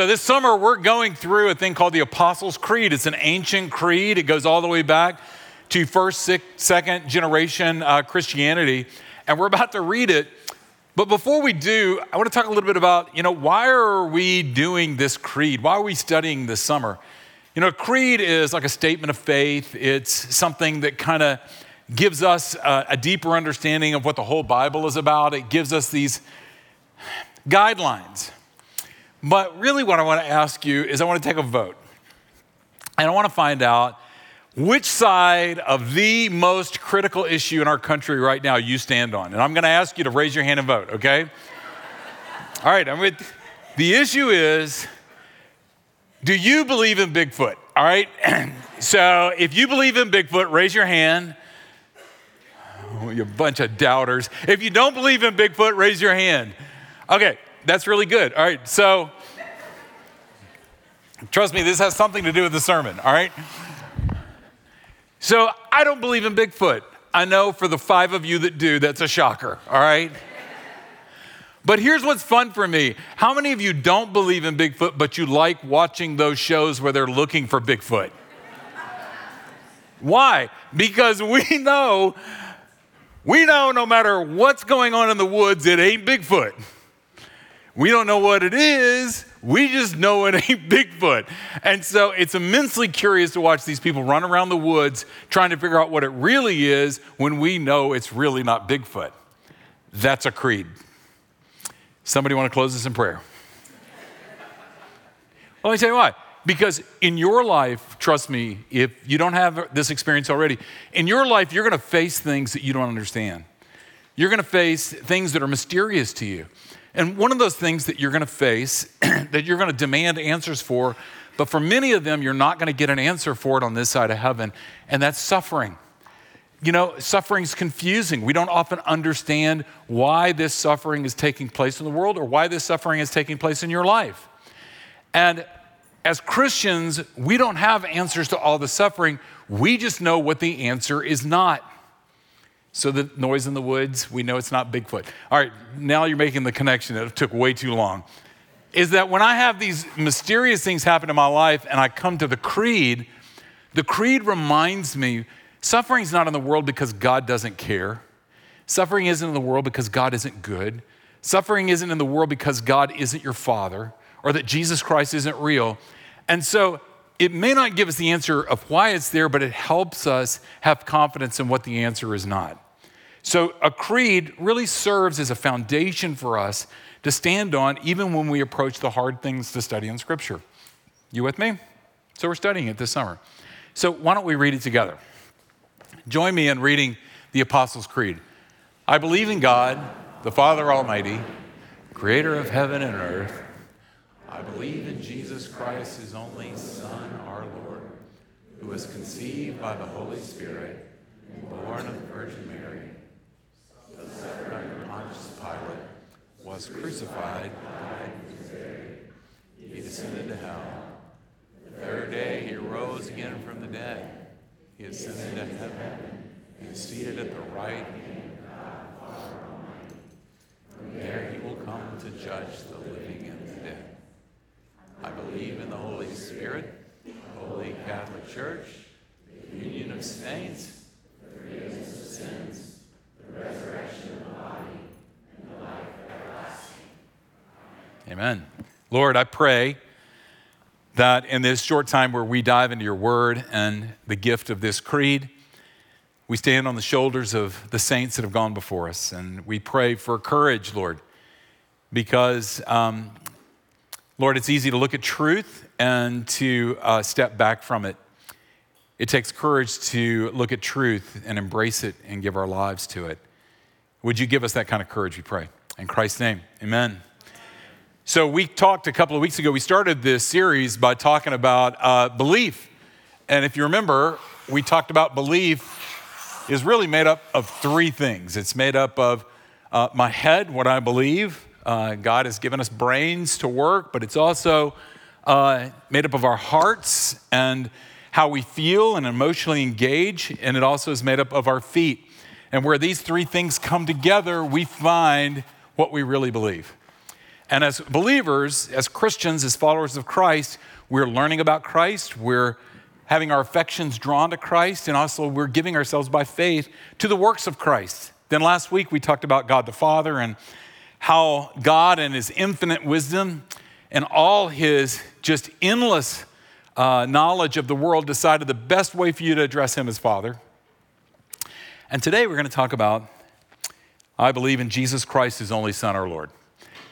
So, this summer, we're going through a thing called the Apostles' Creed. It's an ancient creed, it goes all the way back to first, six, second generation uh, Christianity. And we're about to read it. But before we do, I want to talk a little bit about, you know, why are we doing this creed? Why are we studying this summer? You know, creed is like a statement of faith, it's something that kind of gives us a, a deeper understanding of what the whole Bible is about. It gives us these guidelines. But really, what I want to ask you is I want to take a vote. And I want to find out which side of the most critical issue in our country right now you stand on. And I'm going to ask you to raise your hand and vote, okay? All right, I'm with, the issue is do you believe in Bigfoot? All right, so if you believe in Bigfoot, raise your hand. Oh, you bunch of doubters. If you don't believe in Bigfoot, raise your hand. Okay, that's really good. All right, so trust me, this has something to do with the sermon, all right? So I don't believe in Bigfoot. I know for the five of you that do, that's a shocker, all right? But here's what's fun for me. How many of you don't believe in Bigfoot, but you like watching those shows where they're looking for Bigfoot? Why? Because we know, we know no matter what's going on in the woods, it ain't Bigfoot. We don't know what it is. We just know it ain't Bigfoot. And so it's immensely curious to watch these people run around the woods trying to figure out what it really is when we know it's really not Bigfoot. That's a creed. Somebody want to close this in prayer? Let me tell you why. Because in your life, trust me, if you don't have this experience already, in your life, you're going to face things that you don't understand. You're going to face things that are mysterious to you. And one of those things that you're going to face, that you're going to demand answers for, but for many of them, you're not going to get an answer for it on this side of heaven, and that's suffering. You know, suffering's confusing. We don't often understand why this suffering is taking place in the world or why this suffering is taking place in your life. And as Christians, we don't have answers to all the suffering. We just know what the answer is not. So the noise in the woods, we know it's not Bigfoot. All right, now you're making the connection that took way too long. Is that when I have these mysterious things happen in my life and I come to the creed, the creed reminds me suffering's not in the world because God doesn't care. Suffering isn't in the world because God isn't good. Suffering isn't in the world because God isn't your father or that Jesus Christ isn't real. And so it may not give us the answer of why it's there, but it helps us have confidence in what the answer is not. So, a creed really serves as a foundation for us to stand on even when we approach the hard things to study in Scripture. You with me? So, we're studying it this summer. So, why don't we read it together? Join me in reading the Apostles' Creed. I believe in God, the Father Almighty, creator of heaven and earth. I believe in Jesus Christ, his only Son, our Lord, who was conceived by the Holy Spirit, and born of the Virgin Mary, suffered under Pontius Pilate, was crucified, died, and was buried. He descended to hell. The third day he rose again from the dead. He ascended to heaven. He is seated at the right hand of God, Father Almighty. From there he will come to judge the living. I believe in the Holy Spirit, the Holy Catholic Church, the union of saints, the forgiveness of sins, the resurrection of the body, and the life everlasting. Amen. Lord, I pray that in this short time where we dive into your word and the gift of this creed, we stand on the shoulders of the saints that have gone before us. And we pray for courage, Lord, because um, Lord, it's easy to look at truth and to uh, step back from it. It takes courage to look at truth and embrace it and give our lives to it. Would you give us that kind of courage, we pray? In Christ's name, amen. So, we talked a couple of weeks ago, we started this series by talking about uh, belief. And if you remember, we talked about belief is really made up of three things it's made up of uh, my head, what I believe, uh, God has given us brains to work, but it's also uh, made up of our hearts and how we feel and emotionally engage, and it also is made up of our feet. And where these three things come together, we find what we really believe. And as believers, as Christians, as followers of Christ, we're learning about Christ, we're having our affections drawn to Christ, and also we're giving ourselves by faith to the works of Christ. Then last week we talked about God the Father and how God and His infinite wisdom and all His just endless uh, knowledge of the world decided the best way for you to address Him as Father. And today we're going to talk about I believe in Jesus Christ, His only Son, our Lord.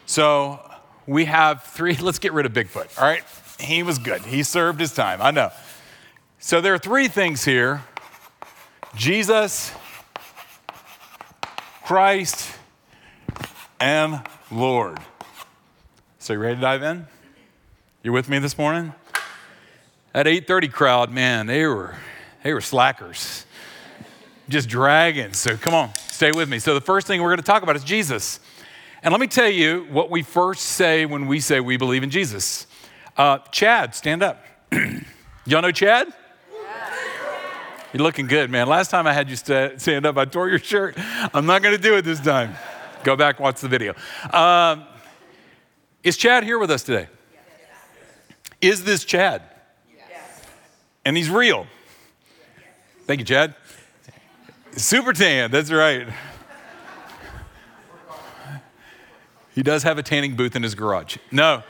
So we have three, let's get rid of Bigfoot, all right? He was good. He served his time, I know. So there are three things here Jesus, Christ, and Lord. So you ready to dive in? You with me this morning? That 8:30 crowd, man, they were they were slackers. Just dragging. So come on, stay with me. So the first thing we're going to talk about is Jesus. And let me tell you what we first say when we say we believe in Jesus. Uh, Chad, stand up. Y'all know Chad? You're looking good, man. Last time I had you st- stand up, I tore your shirt. I'm not going to do it this time. Go back, watch the video. Um, is Chad here with us today? Is this Chad? Yes. And he's real. Thank you, Chad. Super tan, that's right. He does have a tanning booth in his garage. No.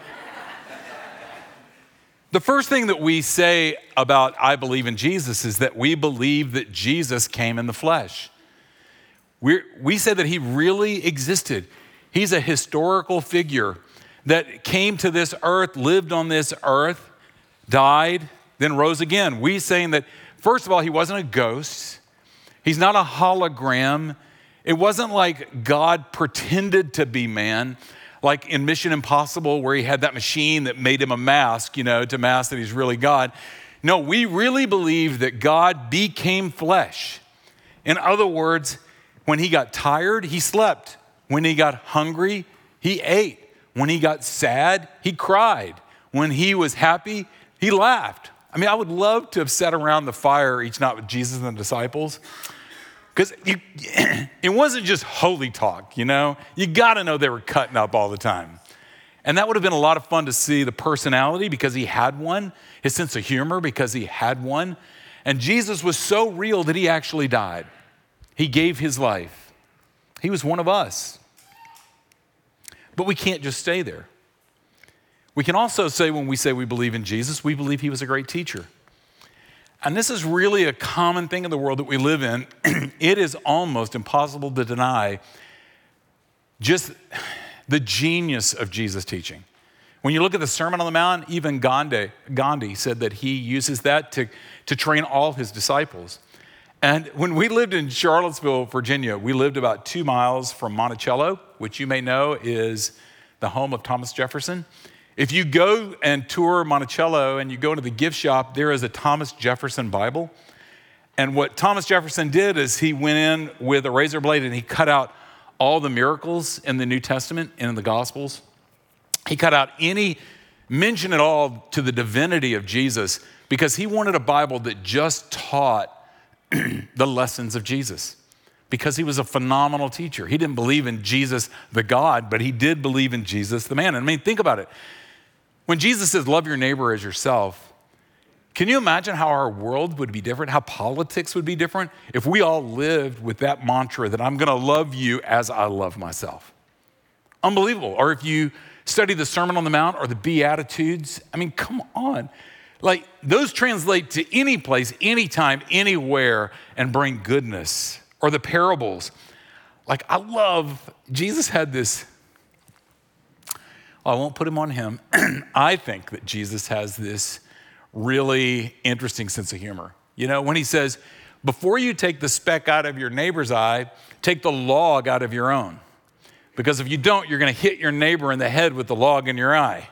The first thing that we say about I believe in Jesus is that we believe that Jesus came in the flesh. We we said that he really existed. He's a historical figure that came to this earth, lived on this earth, died, then rose again. We saying that, first of all, he wasn't a ghost, he's not a hologram. It wasn't like God pretended to be man, like in Mission Impossible, where he had that machine that made him a mask, you know, to mask that he's really God. No, we really believe that God became flesh. In other words, when he got tired, he slept. When he got hungry, he ate. When he got sad, he cried. When he was happy, he laughed. I mean, I would love to have sat around the fire each night with Jesus and the disciples because it wasn't just holy talk, you know? You gotta know they were cutting up all the time. And that would have been a lot of fun to see the personality because he had one, his sense of humor because he had one. And Jesus was so real that he actually died. He gave his life. He was one of us. But we can't just stay there. We can also say, when we say we believe in Jesus, we believe he was a great teacher. And this is really a common thing in the world that we live in. it is almost impossible to deny just the genius of Jesus' teaching. When you look at the Sermon on the Mount, even Gandhi, Gandhi said that he uses that to, to train all his disciples. And when we lived in Charlottesville, Virginia, we lived about two miles from Monticello, which you may know is the home of Thomas Jefferson. If you go and tour Monticello and you go into the gift shop, there is a Thomas Jefferson Bible. And what Thomas Jefferson did is he went in with a razor blade and he cut out all the miracles in the New Testament and in the Gospels. He cut out any mention at all to the divinity of Jesus because he wanted a Bible that just taught the lessons of Jesus because he was a phenomenal teacher. He didn't believe in Jesus the God, but he did believe in Jesus the man. And I mean, think about it. When Jesus says, Love your neighbor as yourself, can you imagine how our world would be different, how politics would be different if we all lived with that mantra that I'm gonna love you as I love myself? Unbelievable. Or if you study the Sermon on the Mount or the Beatitudes, I mean, come on. Like, those translate to any place, anytime, anywhere, and bring goodness. Or the parables. Like, I love, Jesus had this oh, I won't put him on him. I think that Jesus has this really interesting sense of humor. You know, when he says, before you take the speck out of your neighbor's eye, take the log out of your own. Because if you don't, you're going to hit your neighbor in the head with the log in your eye.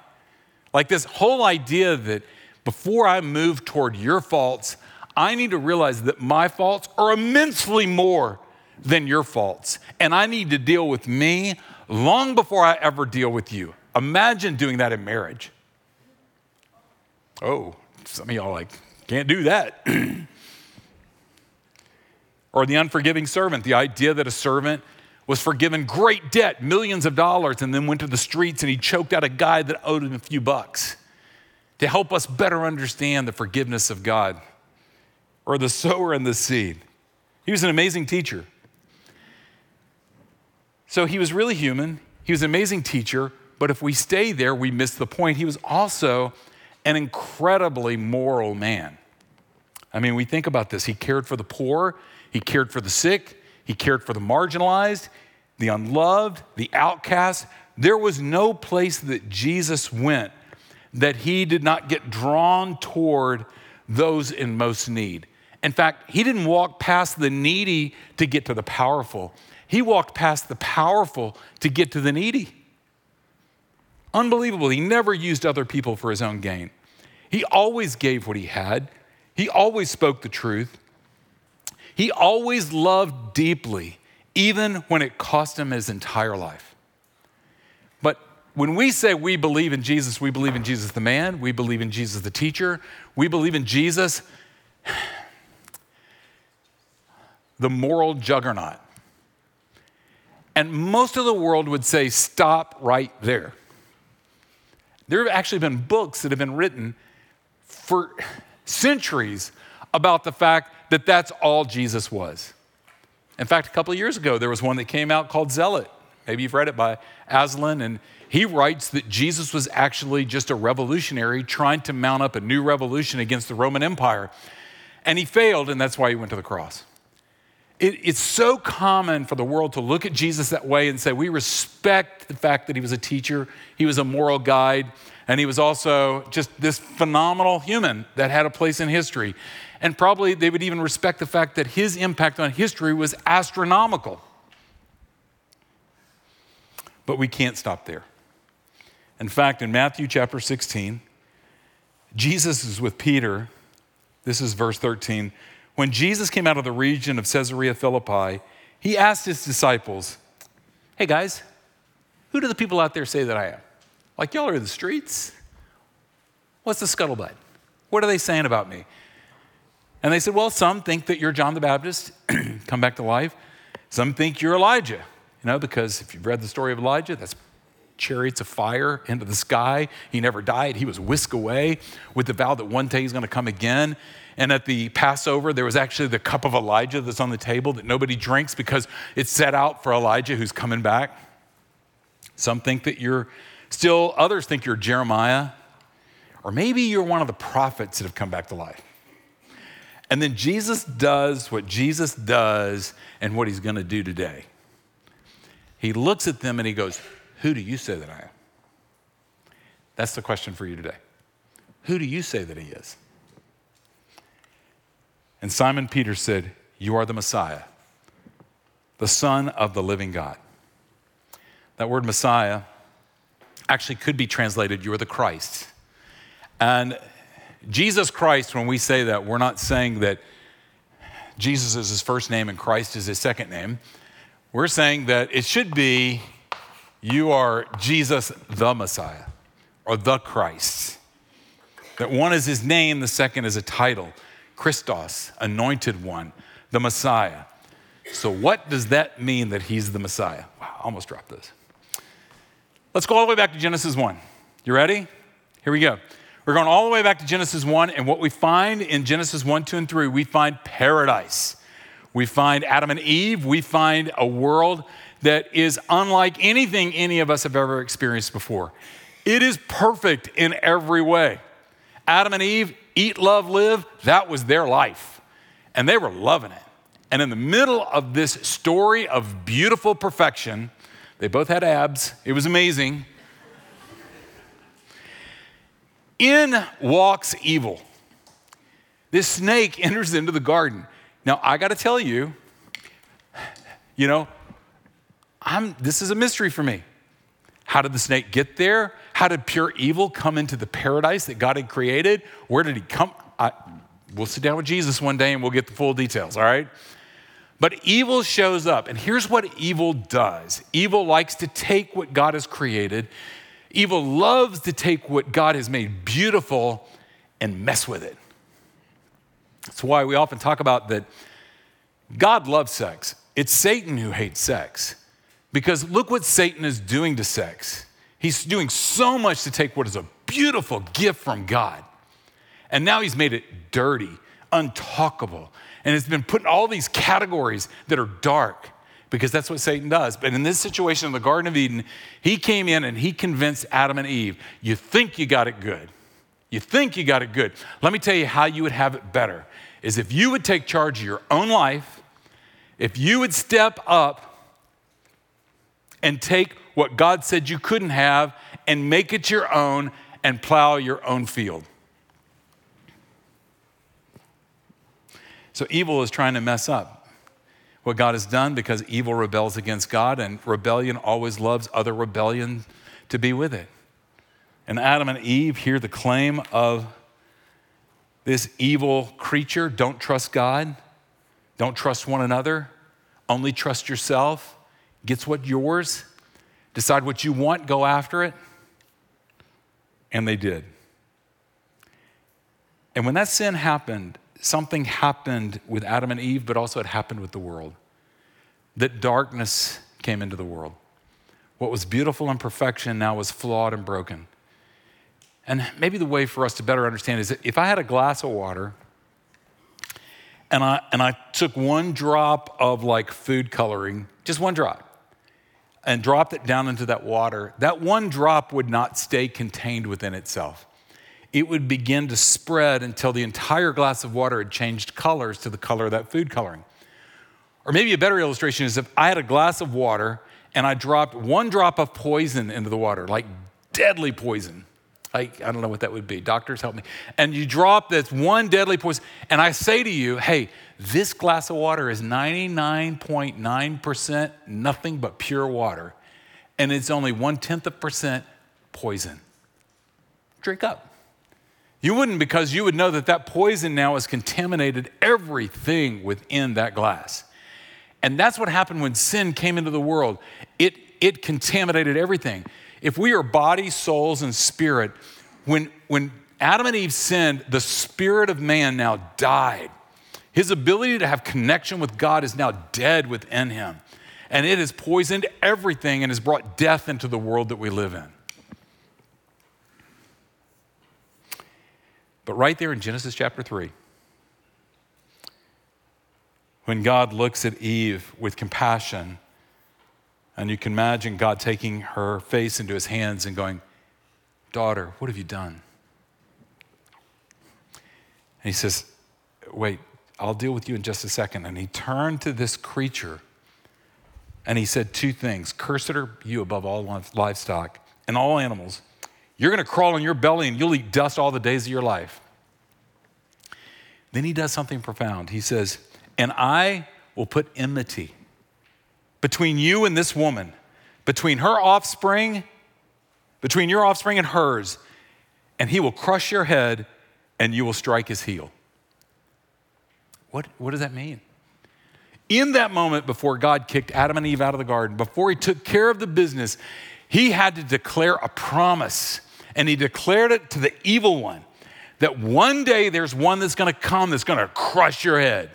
Like this whole idea that before I move toward your faults, I need to realize that my faults are immensely more than your faults. And I need to deal with me long before I ever deal with you. Imagine doing that in marriage. Oh, some of y'all like, can't do that. or the unforgiving servant, the idea that a servant was forgiven great debt, millions of dollars, and then went to the streets and he choked out a guy that owed him a few bucks to help us better understand the forgiveness of God or the sower and the seed. He was an amazing teacher. So he was really human. He was an amazing teacher, but if we stay there, we miss the point. He was also an incredibly moral man. I mean, we think about this. He cared for the poor, he cared for the sick, he cared for the marginalized, the unloved, the outcast. There was no place that Jesus went that he did not get drawn toward those in most need. In fact, he didn't walk past the needy to get to the powerful. He walked past the powerful to get to the needy. Unbelievable. He never used other people for his own gain. He always gave what he had, he always spoke the truth. He always loved deeply, even when it cost him his entire life. When we say we believe in Jesus, we believe in Jesus the man, we believe in Jesus the teacher, we believe in Jesus the moral juggernaut. And most of the world would say, stop right there. There have actually been books that have been written for centuries about the fact that that's all Jesus was. In fact, a couple of years ago, there was one that came out called Zealot. Maybe you've read it by Aslan, and he writes that Jesus was actually just a revolutionary trying to mount up a new revolution against the Roman Empire. And he failed, and that's why he went to the cross. It, it's so common for the world to look at Jesus that way and say, we respect the fact that he was a teacher, he was a moral guide, and he was also just this phenomenal human that had a place in history. And probably they would even respect the fact that his impact on history was astronomical. But we can't stop there. In fact, in Matthew chapter 16, Jesus is with Peter. This is verse 13 when Jesus came out of the region of Caesarea Philippi, he asked his disciples, Hey guys, who do the people out there say that I am? Like, y'all are in the streets? What's the scuttlebutt? What are they saying about me? And they said, Well, some think that you're John the Baptist, come back to life. Some think you're Elijah, you know, because if you've read the story of Elijah, that's chariots of fire into the sky. He never died. He was whisked away with the vow that one day he's going to come again. And at the Passover, there was actually the cup of Elijah that's on the table that nobody drinks because it's set out for Elijah who's coming back. Some think that you're still, others think you're Jeremiah, or maybe you're one of the prophets that have come back to life. And then Jesus does what Jesus does and what he's going to do today. He looks at them and he goes, Who do you say that I am? That's the question for you today. Who do you say that he is? And Simon Peter said, You are the Messiah, the Son of the living God. That word Messiah actually could be translated, You are the Christ. And Jesus Christ, when we say that, we're not saying that Jesus is his first name and Christ is his second name. We're saying that it should be, You are Jesus the Messiah or the Christ. That one is his name, the second is a title. Christos, anointed one, the Messiah. So, what does that mean that he's the Messiah? Wow, I almost dropped this. Let's go all the way back to Genesis 1. You ready? Here we go. We're going all the way back to Genesis 1, and what we find in Genesis 1, 2, and 3, we find paradise. We find Adam and Eve. We find a world that is unlike anything any of us have ever experienced before. It is perfect in every way. Adam and Eve eat, love, live, that was their life. And they were loving it. And in the middle of this story of beautiful perfection, they both had abs. It was amazing. In walks evil. This snake enters into the garden. Now, I got to tell you, you know, I'm, this is a mystery for me. How did the snake get there? How did pure evil come into the paradise that God had created? Where did he come? I, we'll sit down with Jesus one day and we'll get the full details, all right? But evil shows up, and here's what evil does evil likes to take what God has created, evil loves to take what God has made beautiful and mess with it. That's why we often talk about that God loves sex. It's Satan who hates sex. Because look what Satan is doing to sex. He's doing so much to take what is a beautiful gift from God. And now he's made it dirty, untalkable. And it's been put in all these categories that are dark because that's what Satan does. But in this situation in the Garden of Eden, he came in and he convinced Adam and Eve you think you got it good. You think you got it good. Let me tell you how you would have it better is if you would take charge of your own life, if you would step up and take what God said you couldn't have and make it your own and plow your own field. So evil is trying to mess up what God has done because evil rebels against God, and rebellion always loves other rebellion to be with it. And Adam and Eve hear the claim of this evil creature don't trust God, don't trust one another, only trust yourself, gets what yours, decide what you want, go after it. And they did. And when that sin happened, something happened with Adam and Eve, but also it happened with the world. That darkness came into the world. What was beautiful and perfection now was flawed and broken. And maybe the way for us to better understand is if I had a glass of water and I, and I took one drop of like food coloring, just one drop, and dropped it down into that water, that one drop would not stay contained within itself it would begin to spread until the entire glass of water had changed colors to the color of that food coloring. Or maybe a better illustration is if I had a glass of water and I dropped one drop of poison into the water, like deadly poison. Like, I don't know what that would be. Doctors, help me. And you drop this one deadly poison, and I say to you, hey, this glass of water is 99.9% nothing but pure water, and it's only one tenth of percent poison. Drink up. You wouldn't because you would know that that poison now has contaminated everything within that glass. And that's what happened when sin came into the world. It, it contaminated everything. If we are body, souls, and spirit, when, when Adam and Eve sinned, the spirit of man now died. His ability to have connection with God is now dead within him. And it has poisoned everything and has brought death into the world that we live in. But right there in Genesis chapter 3, when God looks at Eve with compassion, and you can imagine God taking her face into his hands and going, Daughter, what have you done? And he says, Wait, I'll deal with you in just a second. And he turned to this creature and he said two things Cursed are you above all livestock and all animals. You're going to crawl on your belly and you'll eat dust all the days of your life. Then he does something profound. He says, And I will put enmity between you and this woman, between her offspring, between your offspring and hers, and he will crush your head and you will strike his heel. What, what does that mean? In that moment, before God kicked Adam and Eve out of the garden, before he took care of the business, he had to declare a promise. And he declared it to the evil one that one day there's one that's to come that's to crush your head.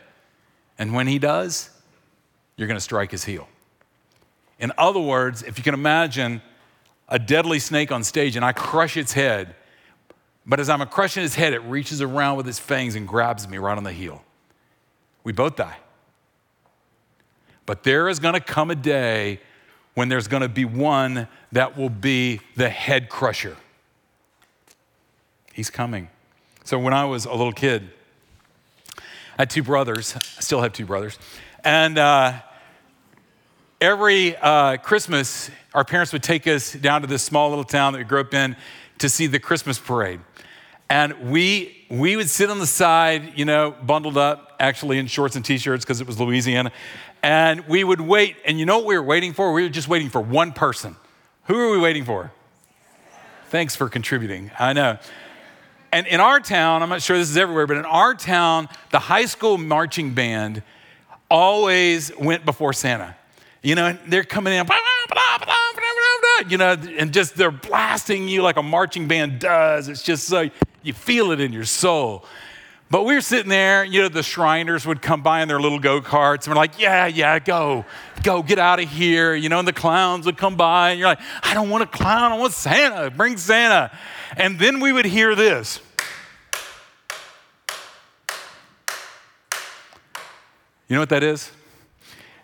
And when he does, you're to strike his heel. In other words, if you can imagine a deadly snake on stage and I crush its head, but as I'm crushing its head, it reaches around with its fangs and grabs me right on the heel. We both die. But there is going to come a day when there's going to be one that will be the head crusher. He's coming. So when I was a little kid, I had two brothers. I still have two brothers. And uh, every uh, Christmas, our parents would take us down to this small little town that we grew up in to see the Christmas parade. And we, we would sit on the side, you know, bundled up, actually in shorts and t shirts because it was Louisiana. And we would wait. And you know what we were waiting for? We were just waiting for one person. Who are we waiting for? Thanks for contributing. I know. And in our town, I'm not sure this is everywhere, but in our town, the high school marching band always went before Santa. You know, they're coming in, you know, and just they're blasting you like a marching band does. It's just so you feel it in your soul. But we were sitting there, you know, the Shriners would come by in their little go karts, and we're like, yeah, yeah, go, go, get out of here. You know, and the clowns would come by, and you're like, I don't want a clown, I want Santa, bring Santa. And then we would hear this. You know what that is?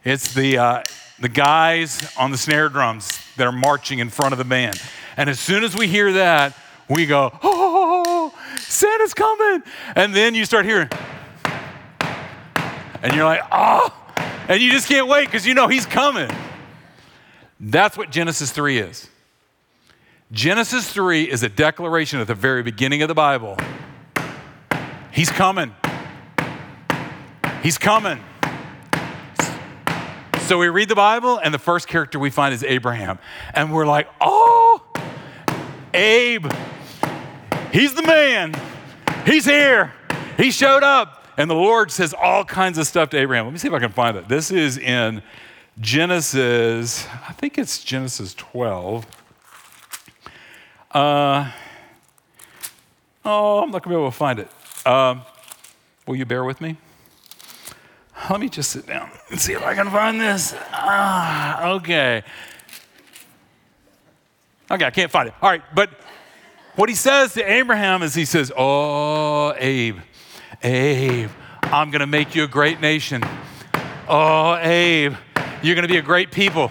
It's the, uh, the guys on the snare drums that are marching in front of the band. And as soon as we hear that, we go, oh, oh, oh, oh Santa's coming. And then you start hearing, and you're like, oh, and you just can't wait because you know he's coming. That's what Genesis 3 is. Genesis 3 is a declaration at the very beginning of the Bible. He's coming. He's coming. So we read the Bible, and the first character we find is Abraham. And we're like, oh, Abe, he's the man. He's here. He showed up. And the Lord says all kinds of stuff to Abraham. Let me see if I can find it. This is in Genesis, I think it's Genesis 12. Uh, oh, I'm not going to be able to find it. Um, will you bear with me? Let me just sit down and see if I can find this. Ah, okay. Okay, I can't find it. All right, but what he says to Abraham is he says, Oh, Abe, Abe, I'm going to make you a great nation. Oh, Abe, you're going to be a great people.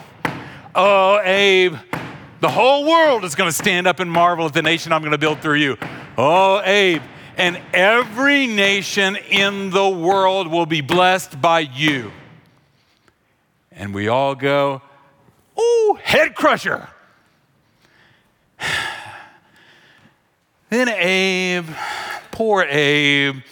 Oh, Abe, the whole world is going to stand up and marvel at the nation I'm going to build through you. Oh, Abe, and every nation in the world will be blessed by you. And we all go, Ooh, head crusher. then Abe, poor Abe,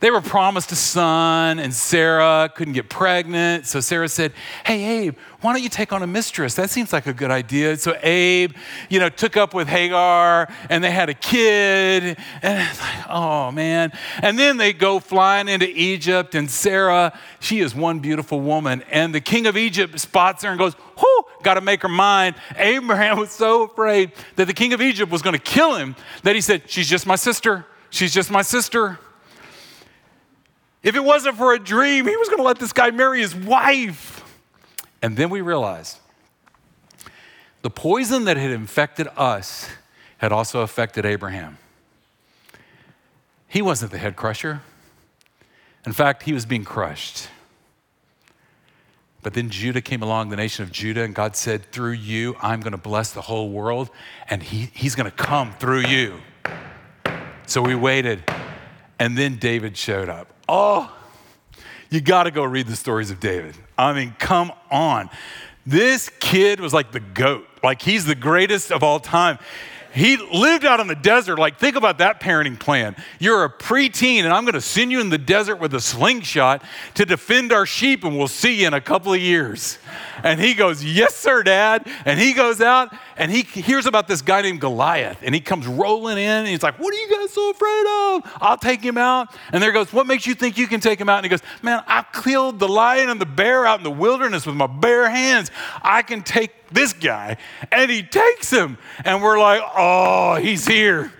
they were promised a son, and Sarah couldn't get pregnant. So Sarah said, Hey, Abe, why don't you take on a mistress? That seems like a good idea. So Abe, you know, took up with Hagar, and they had a kid. And it's like, oh, man. And then they go flying into Egypt, and Sarah, she is one beautiful woman. And the king of Egypt spots her and goes, Whoo, got to make her mine. Abraham was so afraid that the king of Egypt was going to kill him that he said, She's just my sister. She's just my sister. If it wasn't for a dream, he was going to let this guy marry his wife. And then we realized the poison that had infected us had also affected Abraham. He wasn't the head crusher. In fact, he was being crushed. But then Judah came along, the nation of Judah, and God said, Through you, I'm going to bless the whole world, and he, He's going to come through you. So we waited, and then David showed up. Oh, you got to go read the stories of David. I mean, come on. This kid was like the goat. Like, he's the greatest of all time. He lived out in the desert. Like, think about that parenting plan. You're a preteen, and I'm going to send you in the desert with a slingshot to defend our sheep, and we'll see you in a couple of years. And he goes, Yes, sir, Dad. And he goes out and he hears about this guy named Goliath. And he comes rolling in and he's like, What are you guys so afraid of? I'll take him out. And there goes, What makes you think you can take him out? And he goes, Man, I killed the lion and the bear out in the wilderness with my bare hands. I can take this guy. And he takes him. And we're like, Oh, he's here.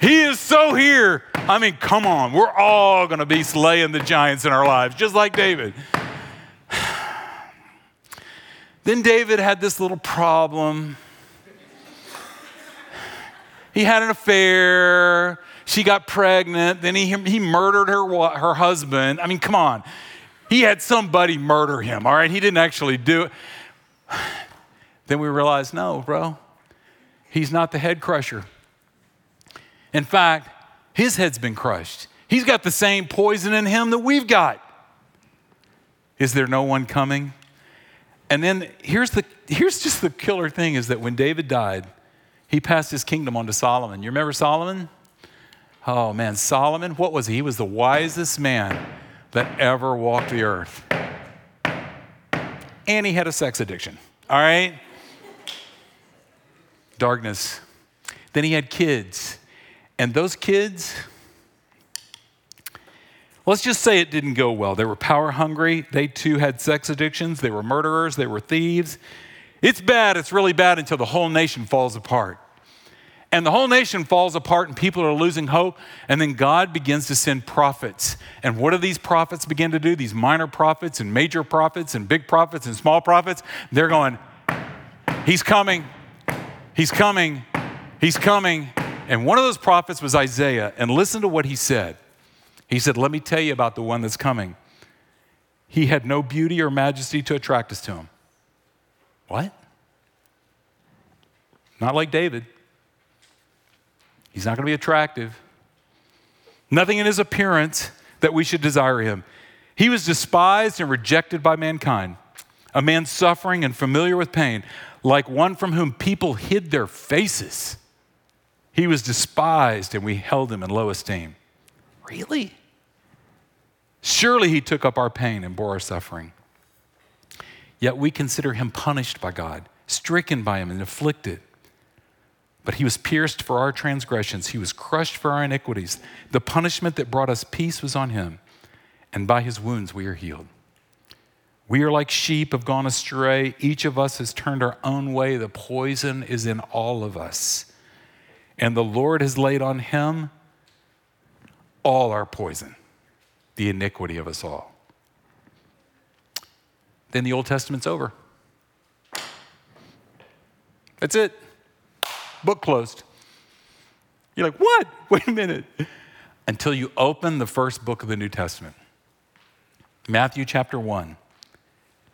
He is so here. I mean, come on. We're all going to be slaying the giants in our lives, just like David. Then David had this little problem. He had an affair. She got pregnant. Then he, he murdered her, her husband. I mean, come on. He had somebody murder him, all right? He didn't actually do it. Then we realized no, bro. He's not the head crusher. In fact, his head's been crushed. He's got the same poison in him that we've got. Is there no one coming? And then here's, the, here's just the killer thing is that when David died, he passed his kingdom on to Solomon. You remember Solomon? Oh man, Solomon, what was he? He was the wisest man that ever walked the earth. And he had a sex addiction, all right? Darkness. Then he had kids. And those kids, Let's just say it didn't go well. They were power hungry. They too had sex addictions. They were murderers. They were thieves. It's bad. It's really bad until the whole nation falls apart. And the whole nation falls apart and people are losing hope. And then God begins to send prophets. And what do these prophets begin to do? These minor prophets and major prophets and big prophets and small prophets, they're going, He's coming. He's coming. He's coming. And one of those prophets was Isaiah. And listen to what he said. He said, Let me tell you about the one that's coming. He had no beauty or majesty to attract us to him. What? Not like David. He's not going to be attractive. Nothing in his appearance that we should desire him. He was despised and rejected by mankind, a man suffering and familiar with pain, like one from whom people hid their faces. He was despised and we held him in low esteem. Really? Surely he took up our pain and bore our suffering. Yet we consider him punished by God, stricken by him, and afflicted. But he was pierced for our transgressions, he was crushed for our iniquities. The punishment that brought us peace was on him, and by his wounds we are healed. We are like sheep, have gone astray. Each of us has turned our own way. The poison is in all of us. And the Lord has laid on him all our poison, the iniquity of us all. Then the Old Testament's over. That's it. Book closed. You're like, what? Wait a minute. Until you open the first book of the New Testament, Matthew chapter 1.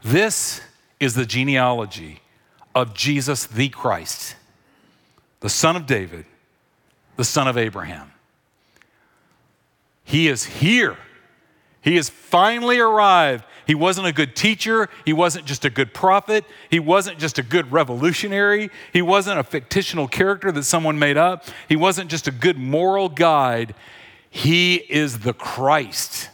This is the genealogy of Jesus the Christ, the son of David, the son of Abraham. He is here. He has finally arrived. He wasn't a good teacher. He wasn't just a good prophet. He wasn't just a good revolutionary. He wasn't a fictional character that someone made up. He wasn't just a good moral guide. He is the Christ.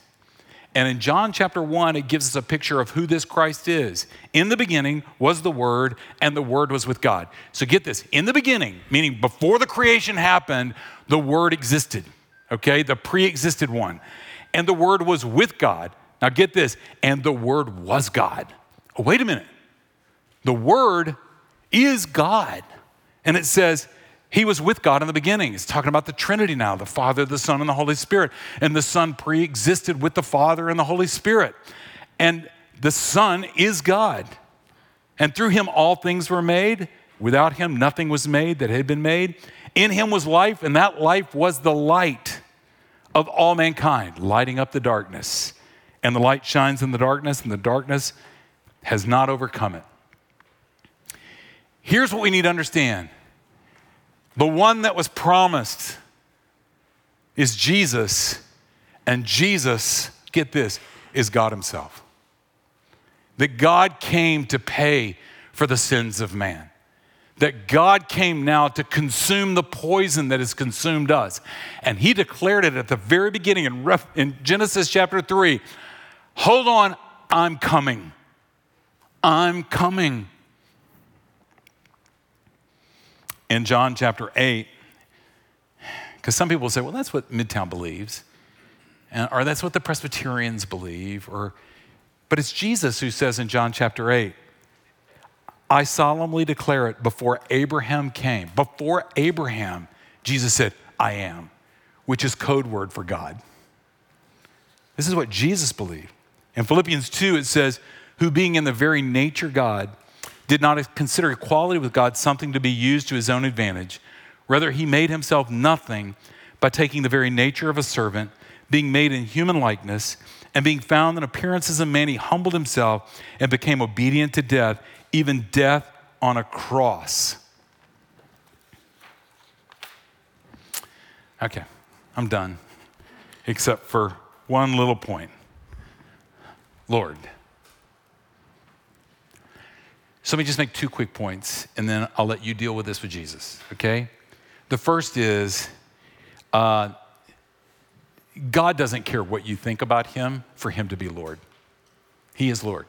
And in John chapter 1, it gives us a picture of who this Christ is. In the beginning was the Word, and the Word was with God. So get this in the beginning, meaning before the creation happened, the Word existed, okay? The pre existed one and the Word was with God. Now get this, and the Word was God. Oh, wait a minute. The Word is God. And it says, He was with God in the beginning. It's talking about the Trinity now the Father, the Son, and the Holy Spirit. And the Son pre existed with the Father and the Holy Spirit. And the Son is God. And through Him all things were made. Without Him nothing was made that had been made. In Him was life, and that life was the light of all mankind, lighting up the darkness. And the light shines in the darkness, and the darkness has not overcome it. Here's what we need to understand the one that was promised is Jesus, and Jesus, get this, is God Himself. That God came to pay for the sins of man that God came now to consume the poison that has consumed us. And he declared it at the very beginning in, Genesis chapter 3 Hold on, I'm coming. I'm coming. In John chapter 8, because some people say, well, that's what Midtown believes, or that's what the Presbyterians believe, or, but it's Jesus who says in John chapter 8, I solemnly declare it before Abraham came. Before Abraham, Jesus said, I am, which is code word for God. This is what Jesus believed. In Philippians 2, it says, Who being in the very nature God, did not consider equality with God something to be used to his own advantage. Rather, he made himself nothing by taking the very nature of a servant, being made in human likeness, and being found in appearance as a man, he humbled himself and became obedient to death, even death on a cross. Okay, I'm done, except for one little point. Lord. So let me just make two quick points, and then I'll let you deal with this with Jesus, okay? The first is uh, God doesn't care what you think about him for him to be Lord. He is Lord.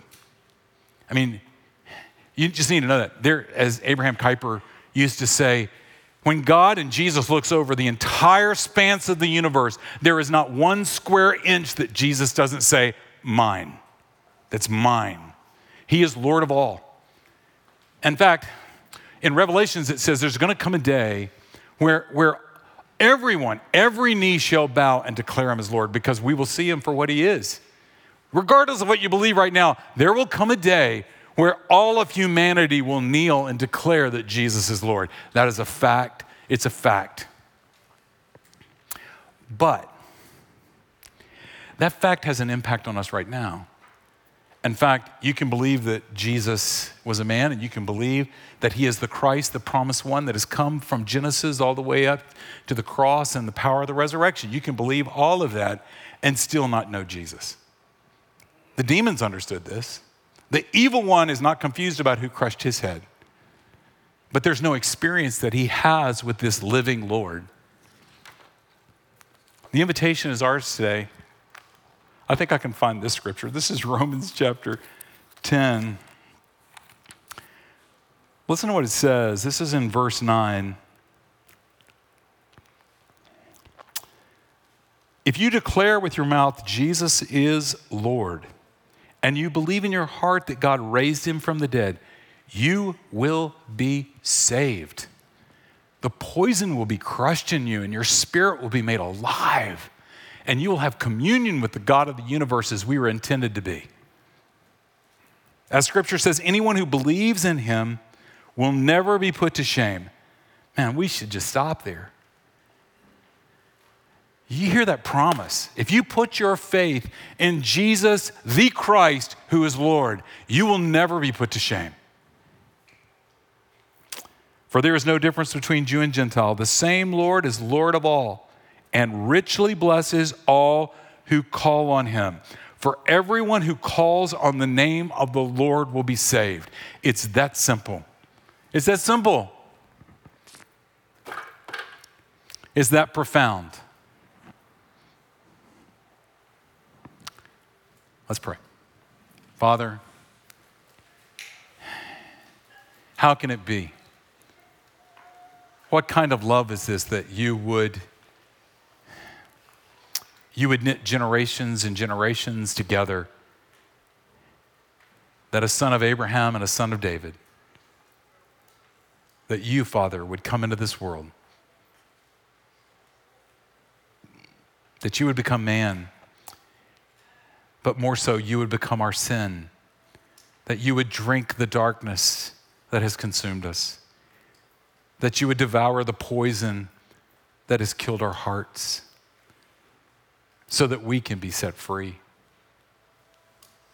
I mean, you just need to know that. There, as Abraham Kuyper used to say, when God and Jesus looks over the entire span of the universe, there is not one square inch that Jesus doesn't say, mine. That's mine. He is Lord of all. In fact, in Revelations, it says there's going to come a day where, where everyone, every knee shall bow and declare him as Lord because we will see him for what he is. Regardless of what you believe right now, there will come a day where all of humanity will kneel and declare that Jesus is Lord. That is a fact. It's a fact. But that fact has an impact on us right now. In fact, you can believe that Jesus was a man, and you can believe that he is the Christ, the promised one that has come from Genesis all the way up to the cross and the power of the resurrection. You can believe all of that and still not know Jesus. The demons understood this. The evil one is not confused about who crushed his head, but there's no experience that he has with this living Lord. The invitation is ours today. I think I can find this scripture. This is Romans chapter 10. Listen to what it says. This is in verse 9. If you declare with your mouth Jesus is Lord, and you believe in your heart that God raised him from the dead, you will be saved. The poison will be crushed in you, and your spirit will be made alive, and you will have communion with the God of the universe as we were intended to be. As scripture says, anyone who believes in him will never be put to shame. Man, we should just stop there. You hear that promise. If you put your faith in Jesus, the Christ, who is Lord, you will never be put to shame. For there is no difference between Jew and Gentile. The same Lord is Lord of all and richly blesses all who call on him. For everyone who calls on the name of the Lord will be saved. It's that simple. It's that simple. Is that profound. Let's pray. Father, how can it be? What kind of love is this that you would you would knit generations and generations together that a son of Abraham and a son of David that you, Father, would come into this world, that you would become man, but more so, you would become our sin, that you would drink the darkness that has consumed us, that you would devour the poison that has killed our hearts, so that we can be set free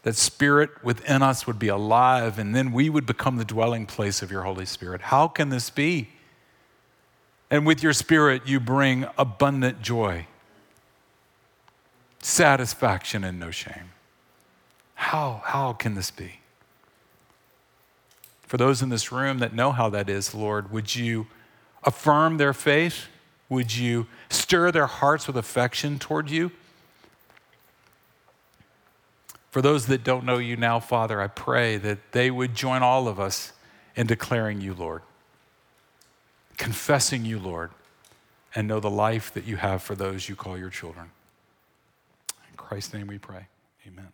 that spirit within us would be alive, and then we would become the dwelling place of your Holy Spirit. How can this be? And with your spirit, you bring abundant joy, satisfaction, and no shame. How, how can this be? For those in this room that know how that is, Lord, would you affirm their faith? Would you stir their hearts with affection toward you? For those that don't know you now, Father, I pray that they would join all of us in declaring you, Lord, confessing you, Lord, and know the life that you have for those you call your children. In Christ's name we pray. Amen.